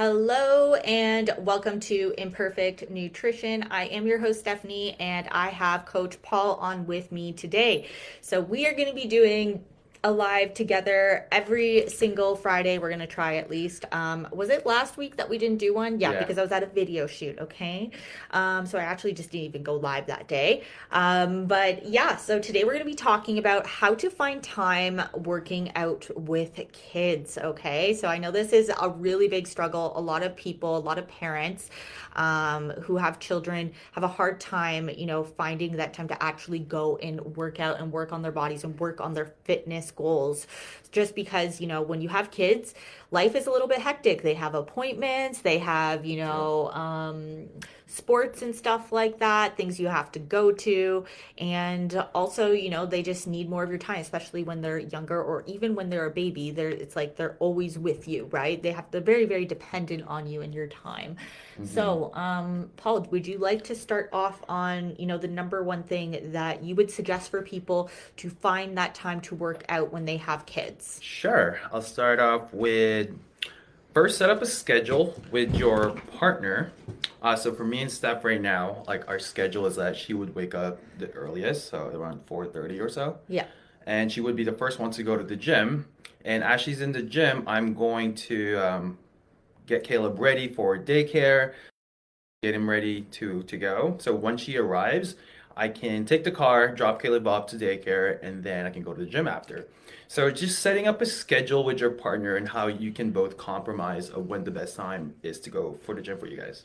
Hello and welcome to Imperfect Nutrition. I am your host, Stephanie, and I have Coach Paul on with me today. So, we are going to be doing alive together every single Friday. We're gonna try at least. Um, was it last week that we didn't do one? Yeah, yeah. because I was at a video shoot. Okay, um, so I actually just didn't even go live that day. Um, but yeah, so today we're gonna be talking about how to find time working out with kids. Okay, so I know this is a really big struggle. A lot of people, a lot of parents um, who have children have a hard time, you know, finding that time to actually go and work out and work on their bodies and work on their fitness goals. Just because, you know, when you have kids, life is a little bit hectic. They have appointments, they have, you know, um, sports and stuff like that, things you have to go to. And also, you know, they just need more of your time, especially when they're younger or even when they're a baby. They're it's like they're always with you, right? They have they're very, very dependent on you and your time. Mm-hmm. So, um, Paul, would you like to start off on, you know, the number one thing that you would suggest for people to find that time to work out when they have kids? Sure. I'll start off with first set up a schedule with your partner. Uh, so for me and Steph right now, like our schedule is that she would wake up the earliest, so around 4:30 or so. Yeah. And she would be the first one to go to the gym. And as she's in the gym, I'm going to um, get Caleb ready for daycare, get him ready to to go. So when she arrives, I can take the car, drop Caleb off to daycare, and then I can go to the gym after. So just setting up a schedule with your partner and how you can both compromise of when the best time is to go for the gym for you guys.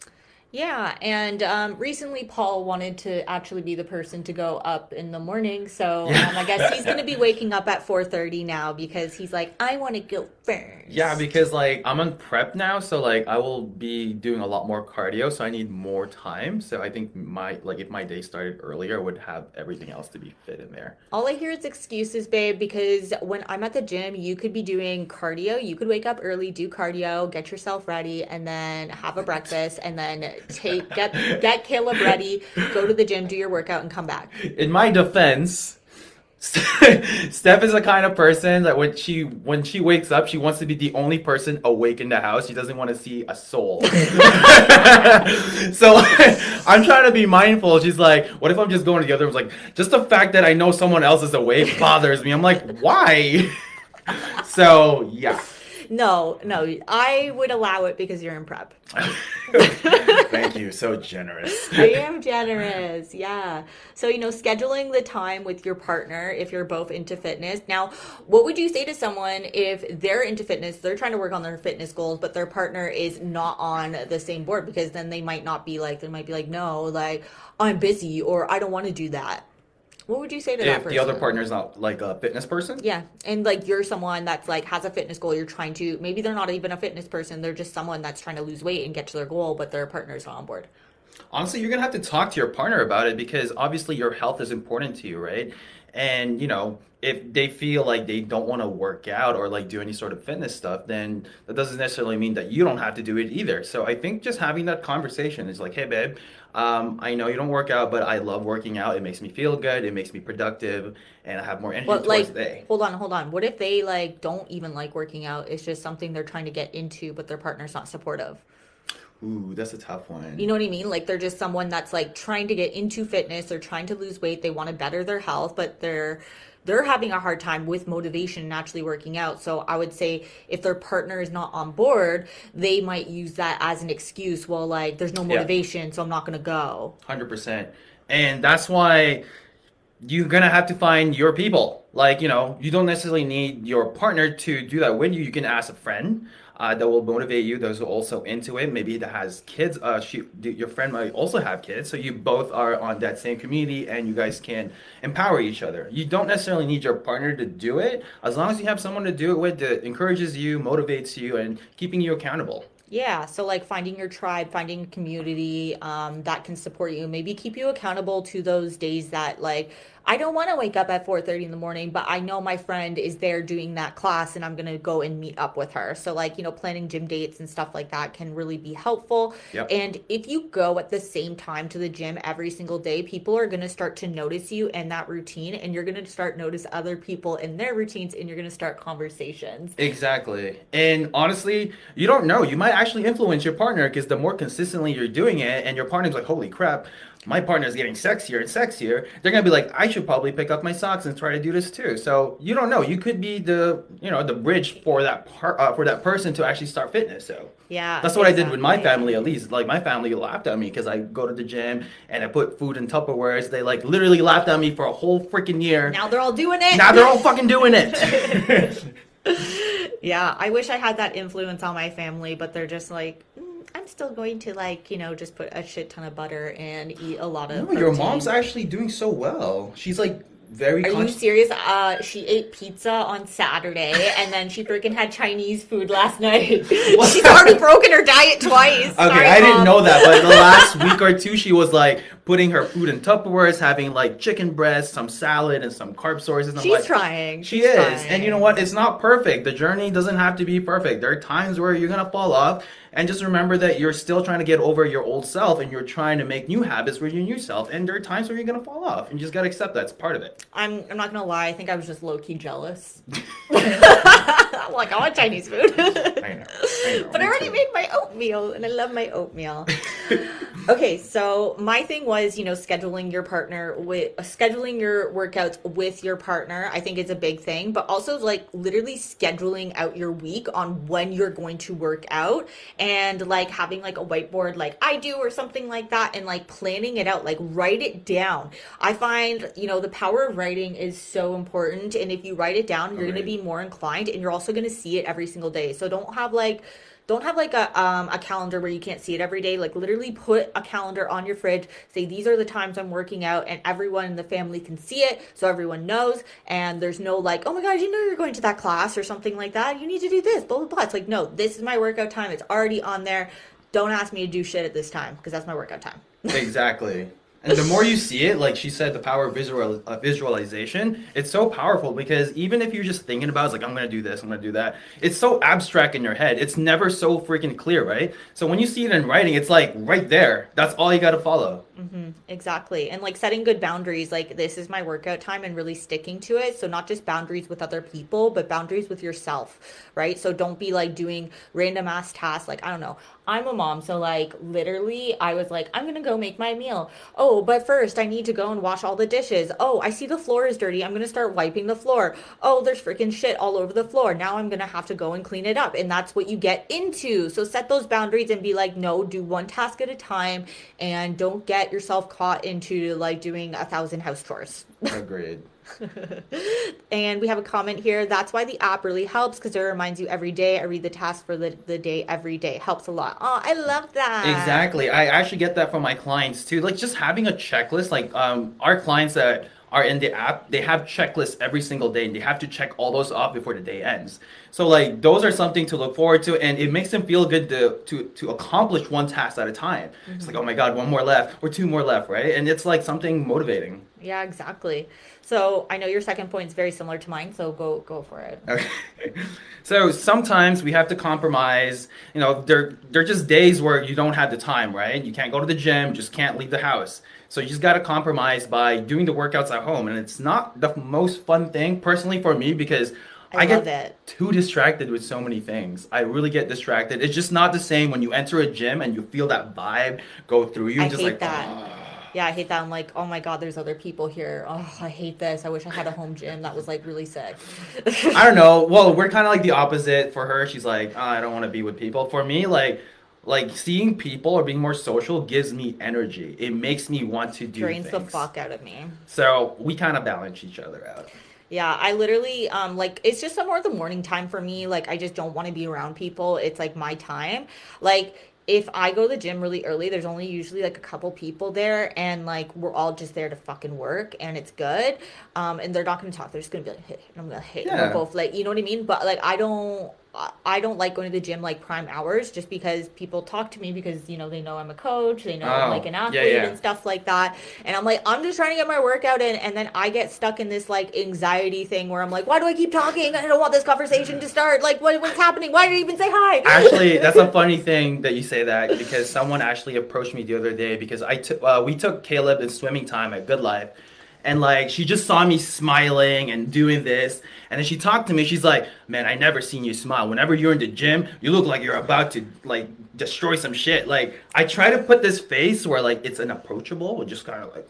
Yeah, and um, recently Paul wanted to actually be the person to go up in the morning, so um, I guess he's going to be waking up at four thirty now because he's like, I want to go first. Yeah, because like I'm on prep now, so like I will be doing a lot more cardio, so I need more time. So I think my like if my day started earlier, I would have everything else to be fit in there. All I hear is excuses, babe, because when I'm at the gym, you could be doing cardio. You could wake up early, do cardio, get yourself ready, and then have a breakfast, and then take get get Caleb ready, go to the gym, do your workout, and come back. In my defense, Steph is the kind of person that when she when she wakes up, she wants to be the only person awake in the house. She doesn't want to see a soul. so I'm trying to be mindful. She's like, "What if I'm just going to the other room?" Like, just the fact that I know someone else is awake bothers me. I'm like, why? so yeah. No, no, I would allow it because you're in prep. Thank you. So generous. I am generous. Yeah. So, you know, scheduling the time with your partner if you're both into fitness. Now, what would you say to someone if they're into fitness, they're trying to work on their fitness goals, but their partner is not on the same board because then they might not be like, they might be like, no, like, I'm busy or I don't want to do that. What would you say to if that person? the other partner is not like a fitness person? Yeah, and like you're someone that's like has a fitness goal. You're trying to maybe they're not even a fitness person. They're just someone that's trying to lose weight and get to their goal, but their partner's not on board. Honestly, you're gonna have to talk to your partner about it because obviously your health is important to you, right? And you know, if they feel like they don't want to work out or like do any sort of fitness stuff, then that doesn't necessarily mean that you don't have to do it either. So I think just having that conversation is like, hey, babe, um, I know you don't work out, but I love working out. It makes me feel good. It makes me productive, and I have more energy towards like, the day. Hold on, hold on. What if they like don't even like working out? It's just something they're trying to get into, but their partner's not supportive. Ooh, that's a tough one. You know what I mean? Like they're just someone that's like trying to get into fitness. They're trying to lose weight. They want to better their health, but they're they're having a hard time with motivation and actually working out. So I would say if their partner is not on board, they might use that as an excuse. Well, like there's no motivation, yeah. so I'm not going to go. 100%. And that's why you're going to have to find your people. Like, you know, you don't necessarily need your partner to do that with you. You can ask a friend uh, that will motivate you. Those who also into it, maybe that has kids. Uh, she, your friend might also have kids, so you both are on that same community, and you guys can empower each other. You don't necessarily need your partner to do it, as long as you have someone to do it with that encourages you, motivates you, and keeping you accountable. Yeah, so like finding your tribe, finding a community um, that can support you, maybe keep you accountable to those days that like I don't want to wake up at 4:30 in the morning, but I know my friend is there doing that class and I'm going to go and meet up with her. So like, you know, planning gym dates and stuff like that can really be helpful. Yep. And if you go at the same time to the gym every single day, people are going to start to notice you and that routine and you're going to start notice other people in their routines and you're going to start conversations. Exactly. And honestly, you don't know. You might actually influence your partner because the more consistently you're doing it and your partner's like, holy crap, my partner's getting sexier and sexier, they're gonna be like, I should probably pick up my socks and try to do this too. So you don't know. You could be the you know the bridge for that part uh, for that person to actually start fitness. So Yeah. that's what I did with my family. At least like my family laughed at me because I go to the gym and I put food in Tupperwares. They like literally laughed at me for a whole freaking year. Now they're all doing it. now they're all fucking doing it. Yeah, I wish I had that influence on my family, but they're just like, "Mm, I'm still going to like, you know, just put a shit ton of butter and eat a lot of. no, your mom's actually doing so well. She's like very. Are you serious? Uh, she ate pizza on Saturday, and then she freaking had Chinese food last night. She's already broken her diet twice. Okay, Sorry, I didn't know that, but the last week or two, she was like putting her food in Tupperwares, having like chicken breast, some salad, and some carb sources. She's like, trying. She She's is, trying. and you know what? It's not perfect. The journey doesn't have to be perfect. There are times where you're gonna fall off, and just remember that you're still trying to get over your old self, and you're trying to make new habits for your new self. And there are times where you're gonna fall off, and you just gotta accept that. It's part of it. I'm, I'm not gonna lie. I think I was just low key jealous. Like, I want Chinese food. I know. I know, but I already too. made my oatmeal, and I love my oatmeal. okay, so my thing was, you know, scheduling your partner with scheduling your workouts with your partner. I think is a big thing, but also like literally scheduling out your week on when you're going to work out and like having like a whiteboard like I do or something like that and like planning it out, like write it down. I find, you know, the power of writing is so important and if you write it down, you're going to be more inclined and you're also going to see it every single day. So don't have like don't have like a um a calendar where you can't see it every day. Like literally put a calendar on your fridge. Say these are the times I'm working out, and everyone in the family can see it, so everyone knows. And there's no like, oh my god, you know you're going to that class or something like that. You need to do this. Blah blah blah. It's like no, this is my workout time. It's already on there. Don't ask me to do shit at this time because that's my workout time. Exactly. And the more you see it, like she said, the power of visual uh, visualization, it's so powerful because even if you're just thinking about, it's like I'm gonna do this, I'm gonna do that. It's so abstract in your head. It's never so freaking clear, right? So when you see it in writing, it's like right there. That's all you gotta follow. Mm-hmm. Exactly. And like setting good boundaries, like this is my workout time and really sticking to it. So not just boundaries with other people, but boundaries with yourself, right? So don't be like doing random ass tasks. Like, I don't know. I'm a mom. So like literally I was like, I'm to go make my meal. Oh, but first I need to go and wash all the dishes. Oh, I see the floor is dirty. I'm to start wiping the floor. Oh, there's freaking shit all over the floor. Now I'm to have to go and clean it up. And that's what you get into. So set those boundaries and be like, no, do one task at a time and don't get yourself caught into like doing a thousand house chores. Agreed. And we have a comment here. That's why the app really helps because it reminds you every day. I read the task for the, the day every day. Helps a lot. Oh, I love that. Exactly. I actually get that from my clients too. Like just having a checklist. Like um, our clients that are in the app, they have checklists every single day, and they have to check all those off before the day ends. So like those are something to look forward to, and it makes them feel good to to to accomplish one task at a time. It's like oh my god, one more left or two more left, right? And it's like something motivating. Yeah, exactly. So I know your second point is very similar to mine. So go go for it. Okay. So sometimes we have to compromise. You know, there there are just days where you don't have the time, right? You can't go to the gym, just can't leave the house. So you just got to compromise by doing the workouts at home, and it's not the most fun thing personally for me because I get love it. too distracted with so many things. I really get distracted. It's just not the same when you enter a gym and you feel that vibe go through you. I just hate like that. "Ah." Yeah, I hate that. I'm like, oh my god, there's other people here. Oh, I hate this. I wish I had a home gym that was like really sick. I don't know. Well, we're kind of like the opposite for her. She's like, oh, I don't want to be with people. For me, like, like seeing people or being more social gives me energy. It makes me want to do Drains the fuck out of me. So we kind of balance each other out. Yeah, I literally um like it's just some more of the morning time for me. Like I just don't want to be around people. It's like my time. Like if I go to the gym really early, there's only usually like a couple people there and like we're all just there to fucking work and it's good. Um and they're not gonna talk. They're just gonna be like, hey, and I'm gonna hit. Yeah. we're both like you know what I mean? But like I don't I don't like going to the gym like prime hours just because people talk to me because you know they know I'm a coach, they know I'm Oh, like an athlete yeah. and stuff like that. And I'm like, I'm just trying to get my workout in, and then I get stuck in this like anxiety thing where I'm like, why do I keep talking? I don't want this conversation to start. Like, what, what's happening? Why did you even say hi? actually that's a funny thing that you say that because someone actually approached me the other day because i took uh, we took caleb in swimming time at good life and like she just saw me smiling and doing this and then she talked to me she's like man i never seen you smile whenever you're in the gym you look like you're about to like destroy some shit like i try to put this face where like it's unapproachable or just kind of like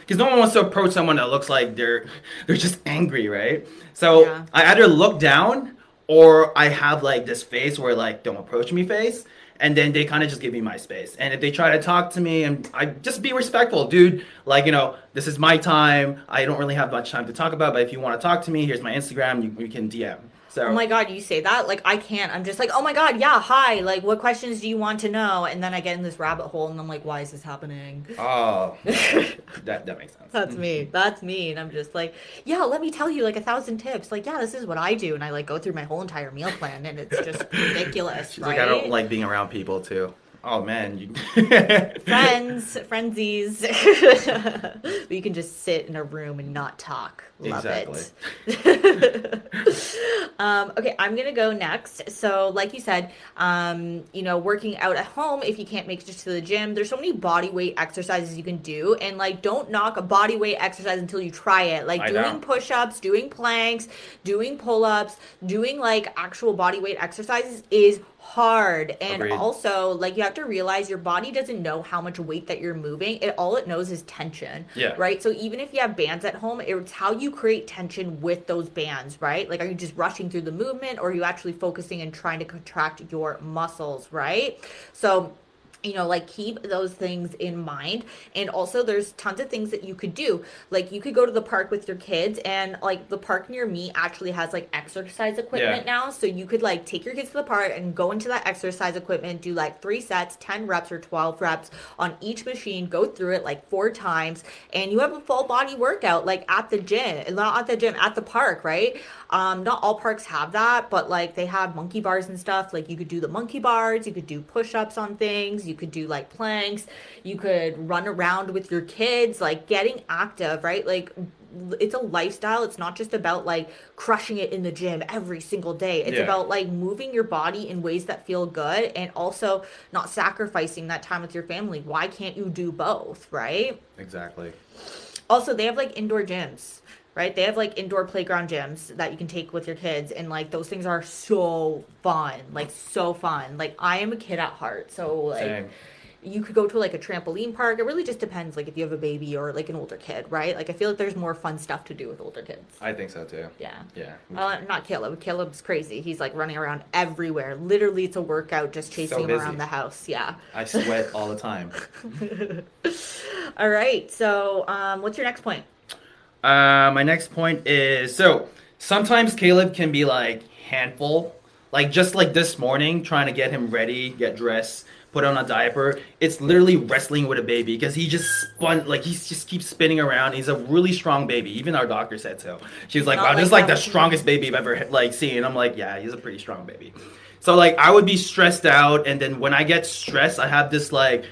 because no one wants to approach someone that looks like they're they're just angry, right? So Yeah. I either look down or I have like this face where like don't approach me face, and then they kind of just give me my space. And if they try to talk to me, and I just be respectful, dude. Like you know, this is my time. I don't really have much time to talk about, but if you want to talk to me, here's my Instagram. You, you can DM. So Oh my god, you say that? Like I can't. I'm just like, oh my god, yeah, hi. Like, what questions do you want to know? And then I get in this rabbit hole, and I'm like, why is this happening? oh, that that makes sense. That's me. Mm-hmm. That's me. And I'm just like, yeah, let me tell you like a thousand tips. Like, yeah, this is what I do. And I like go through my whole entire meal plan, and it's just ridiculous, She's right? like I don't like being around people too. Oh man, you. friends, frenzies. but you can just sit in a room and not talk. Love it. um, okay, I'm gonna go next. So, like you said, um, you know, working out at home if you can't make it to the gym, there's so many body weight exercises you can do, and like, don't knock a body weight exercise until you try it. Like I doing know. push-ups, doing planks, doing pull-ups, doing like actual body weight exercises is hard. And Agreed. also like you have to realize your body doesn't know how much weight that you're moving. It all it knows is tension Yeah. right? So even if you have bands at home it's how you create tension with those bands right? Like are you just rushing through the movement or are you actually focusing and trying to contract your muscles right? So you know like keep those things in mind. And also there's tons of things that you could do. Like you could go to the park with your kids and like the park near me actually has like exercise equipment Yeah. now. So you could like take your kids to the park and go into that exercise equipment do like three sets 10 reps or 12 reps on each machine go through it like four times and you have a full body workout like at the gym not at the gym at the park right? Um not all parks have that but like they have monkey bars and stuff. Like you could do the monkey bars you could do push-ups on things you could do like planks. You could run around with your kids like getting active right? Like it's a lifestyle. It's not just about like crushing it in the gym every single day. It's Yeah. about like moving your body in ways that feel good and also not sacrificing that time with your family. Why can't you do both right? Exactly. also they have like indoor gyms right they have like indoor playground gyms that you can take with your kids and like those things are so fun like so fun like i am a kid at heart so like Same. you could go to like a trampoline park it really just depends like if you have a baby or like an older kid right like i feel like there's more fun stuff to do with older kids I think so too. yeah Yeah. uh, not Caleb. Caleb's crazy. He's like running around everywhere. Literally, it's a workout just chasing him around the house. Yeah. I sweat all the time. All right. So, um, what's your next point? Uh, my next point is so sometimes Caleb can be like handful, like just like this morning, trying to get him ready, get dressed, put on a diaper. It's literally wrestling with a baby because he just spun like he just keeps spinning around. He's a really strong baby. Even our doctor said so. She was like, "Wow, like this is like the strongest baby I've ever like seen." I'm like, "Yeah, he's a pretty strong baby." So like I would be stressed out, and then when I get stressed, I have this like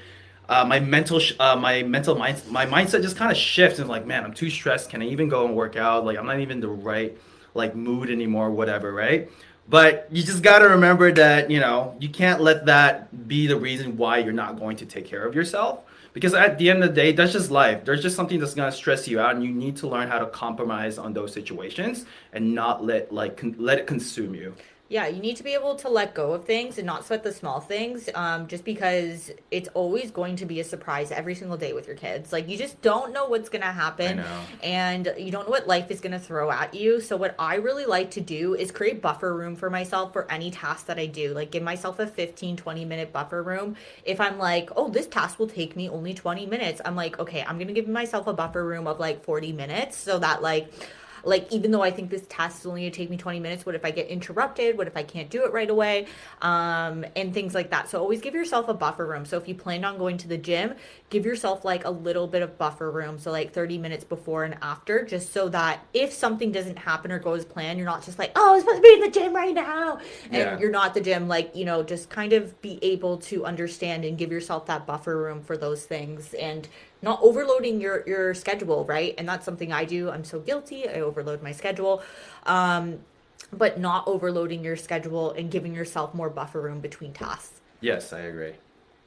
uh, my mental sh- uh, my mental mind my mindset just kind of shifts. And like man i'm too stressed. Can i even go and work out? Like i'm not even the right like mood anymore whatever right? But you just got to remember that you know you can't let that be the reason why you're not going to take care of yourself. Because at the end of the day that's just life. There's just something that's going to stress you out and you need to learn how to compromise on those situations and not let like con- let it consume you Yeah, you need to be able to let go of things and not sweat the small things. Um, just because it's always going to be a surprise every single day with your kids. Like you just don't know what's gonna happen, I know. and you don't know what life is gonna throw at you. So what I really like to do is create buffer room for myself for any task that I do. Like give myself a 15, 20 minute buffer room. If I'm like, oh, this task will take me only 20 minutes, I'm like, okay, I'm gonna give myself a buffer room of like 40 minutes so that like like even though I think this task is only gonna take me 20 minutes, what if I get interrupted? What if I can't do it right away? Um, and things like that. So always give yourself a buffer room. So if you plan on going to the gym, give yourself like a little bit of buffer room. So like 30 minutes before and after, just so that if something doesn't happen or go as planned, you're not just like, oh, I'm supposed to be in the gym right now. And Yeah. you're not at the gym, like, you know, just kind of be able to understand and give yourself that buffer room for those things and not overloading your your schedule, right? And that's something I do. I'm so guilty. I overload my schedule. Um, but not overloading your schedule and giving yourself more buffer room between tasks. Yes, I agree.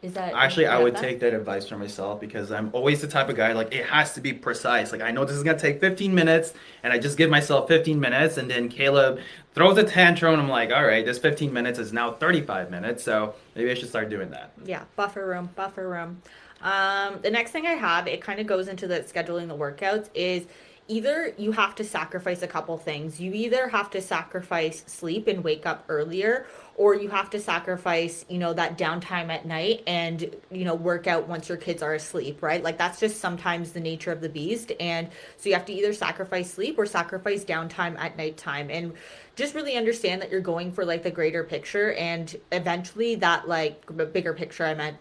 Is that Actually, I would that? take that advice for myself because I'm always the type of guy like it has to be precise. Like I know this is gonna take 15 minutes, and I just give myself 15 minutes, and then Caleb throws a tantrum, and I'm like, all right, this 15 minutes is now 35 minutes, so maybe I should start doing that. yeah buffer room buffer room um the next thing i have it kind of goes into the scheduling the workouts is either you have to sacrifice a couple things. You either have to sacrifice sleep and wake up earlier or you have to sacrifice you know that downtime at night and you know work out once your kids are asleep right? Like that's just sometimes the nature of the beast. And so you have to either sacrifice sleep or sacrifice downtime at nighttime. And just really understand that you're going for like the greater picture and eventually that like bigger picture i meant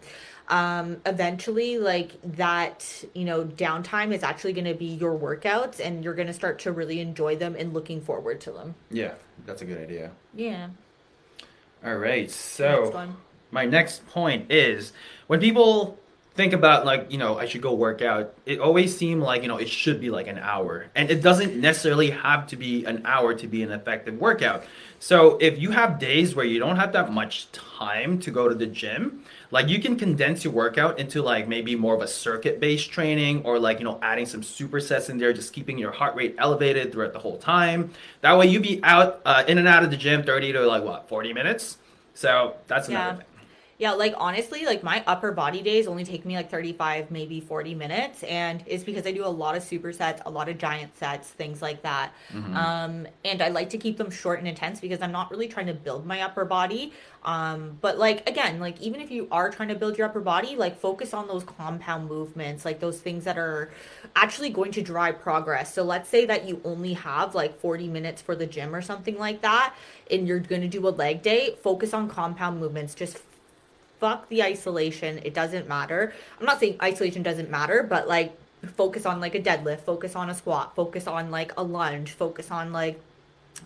um eventually like that you know downtime is actually going to be your workouts and you're going to start to really enjoy them and looking forward to them. Yeah, that's a good idea. yeah. All right, so one. my next point is when people think about like you know I should go work out, it always seemed like you know it should be like an hour, and it doesn't necessarily have to be an hour to be an effective workout. So if you have days where you don't have that much time to go to the gym, like you can condense your workout into like maybe more of a circuit based training or like you know adding some supersets in there just keeping your heart rate elevated throughout the whole time. That way you be out uh, in and out of the gym 30 to like what 40 minutes? So that's another Yeah. thing Yeah, like honestly, like my upper body days only take me like 35, maybe 40 minutes. And it's because I do a lot of supersets, a lot of giant sets, things like that. Um, and I like to keep them short and intense because I'm not really trying to build my upper body. Um, but like again, like even if you are trying to build your upper body, like focus on those compound movements, like those things that are actually going to drive progress. So let's say that you only have like 40 minutes for the gym or something like that, and you're going to do a leg day, focus on compound movements. Just fuck the isolation. It doesn't matter. I'm not saying isolation doesn't matter, but like focus on like a deadlift, focus on a squat, focus on like a lunge, focus on like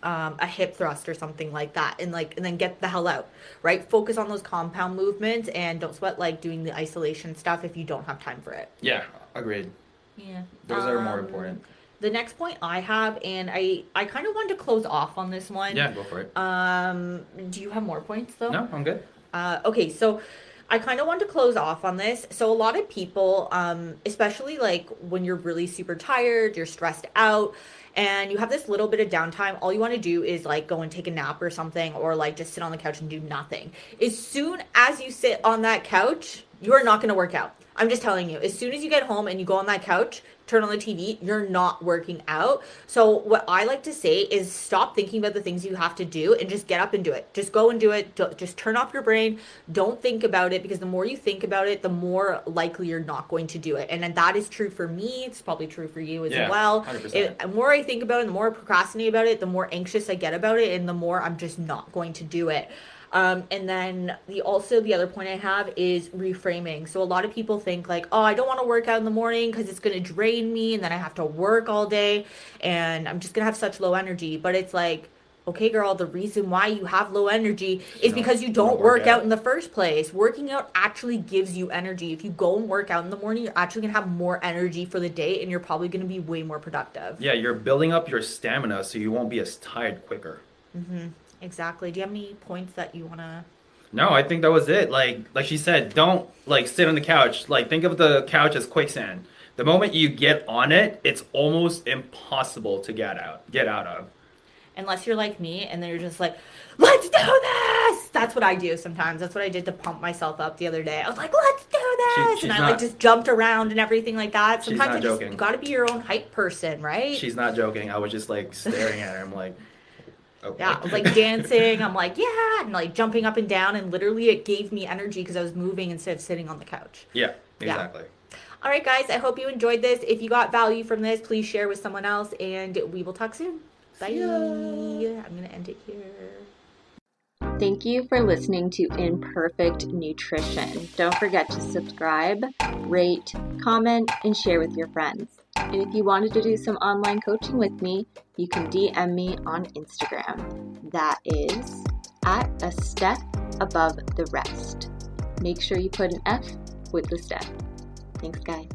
um, a hip thrust or something like that and like and then get the hell out right? Focus on those compound movements and don't sweat like doing the isolation stuff if you don't have time for it. Yeah agreed. Yeah those are more Um, important. the next point i have and i i kind of wanted to close off on this one. Yeah go for it. Um do you have more points though? No i'm good uh, okay, so I kind of want to close off on this. So a lot of people, um, especially like when you're really super tired, you're stressed out, and you have this little bit of downtime, all you want to do is like go and take a nap or something, or like just sit on the couch and do nothing. As soon as you sit on that couch, you are not going to work out. I'm just telling you. As soon as you get home and you go on that couch, turn on the TV, you're not working out. So what I like to say is stop thinking about the things you have to do and just get up and do it. Just go and do it. Just turn off your brain. Don't think about it because the more you think about it, the more likely you're not going to do it. And that is true for me. It's probably true for you as Yeah, well. 100%. It, the more I think about it, the more I procrastinate about it, the more anxious I get about it, and the more I'm just not going to do it. Um, and then the also the other point I have is reframing. So a lot of people think like, oh, I don't want to work out in the morning because it's going to drain me, and then I have to work all day, and I'm just gonna have such low energy. But it's like, okay, girl, the reason why you have low energy is don't- because you you don't work work out out. in the first place. Working out actually gives you energy. If you go and work out in the morning, you're actually gonna have more energy for the day, and you're probably gonna be way more productive. yeah you're building up your stamina so you won't be as tired quicker Exactly. Do you have any points that you wanna? No, I think that was it. Like like she said, don't like sit on the couch. Like think of the couch as quicksand. The moment you get on it, it's almost impossible to get out. Get out of. unless you're like me and then you're just like, let's do this. That's what I do sometimes. That's what I did to pump myself up the other day. I was like, let's do this, she's and I like just jumped around and everything like that. Sometimes not I just you got to be your own hype person, right? She's not joking. I was just like staring at her. I'm like, okay. yeah, I was like dancing. I'm like, yeah, and like jumping up and down, and literally it gave me energy because I was moving instead of sitting on the couch. yeah, Yeah. exactly. All right, guys, I hope you enjoyed this. If you got value from this, please share with someone else, and we will talk soon. Bye. I'm going to end it here. Thank you for listening to Imperfect Nutrition. Don't forget to subscribe, rate, comment, and share with your friends. And if you wanted to do some online coaching with me, you can DM me on Instagram. That is at a step above the rest. Make sure you put an F with the step. Thanks, guys.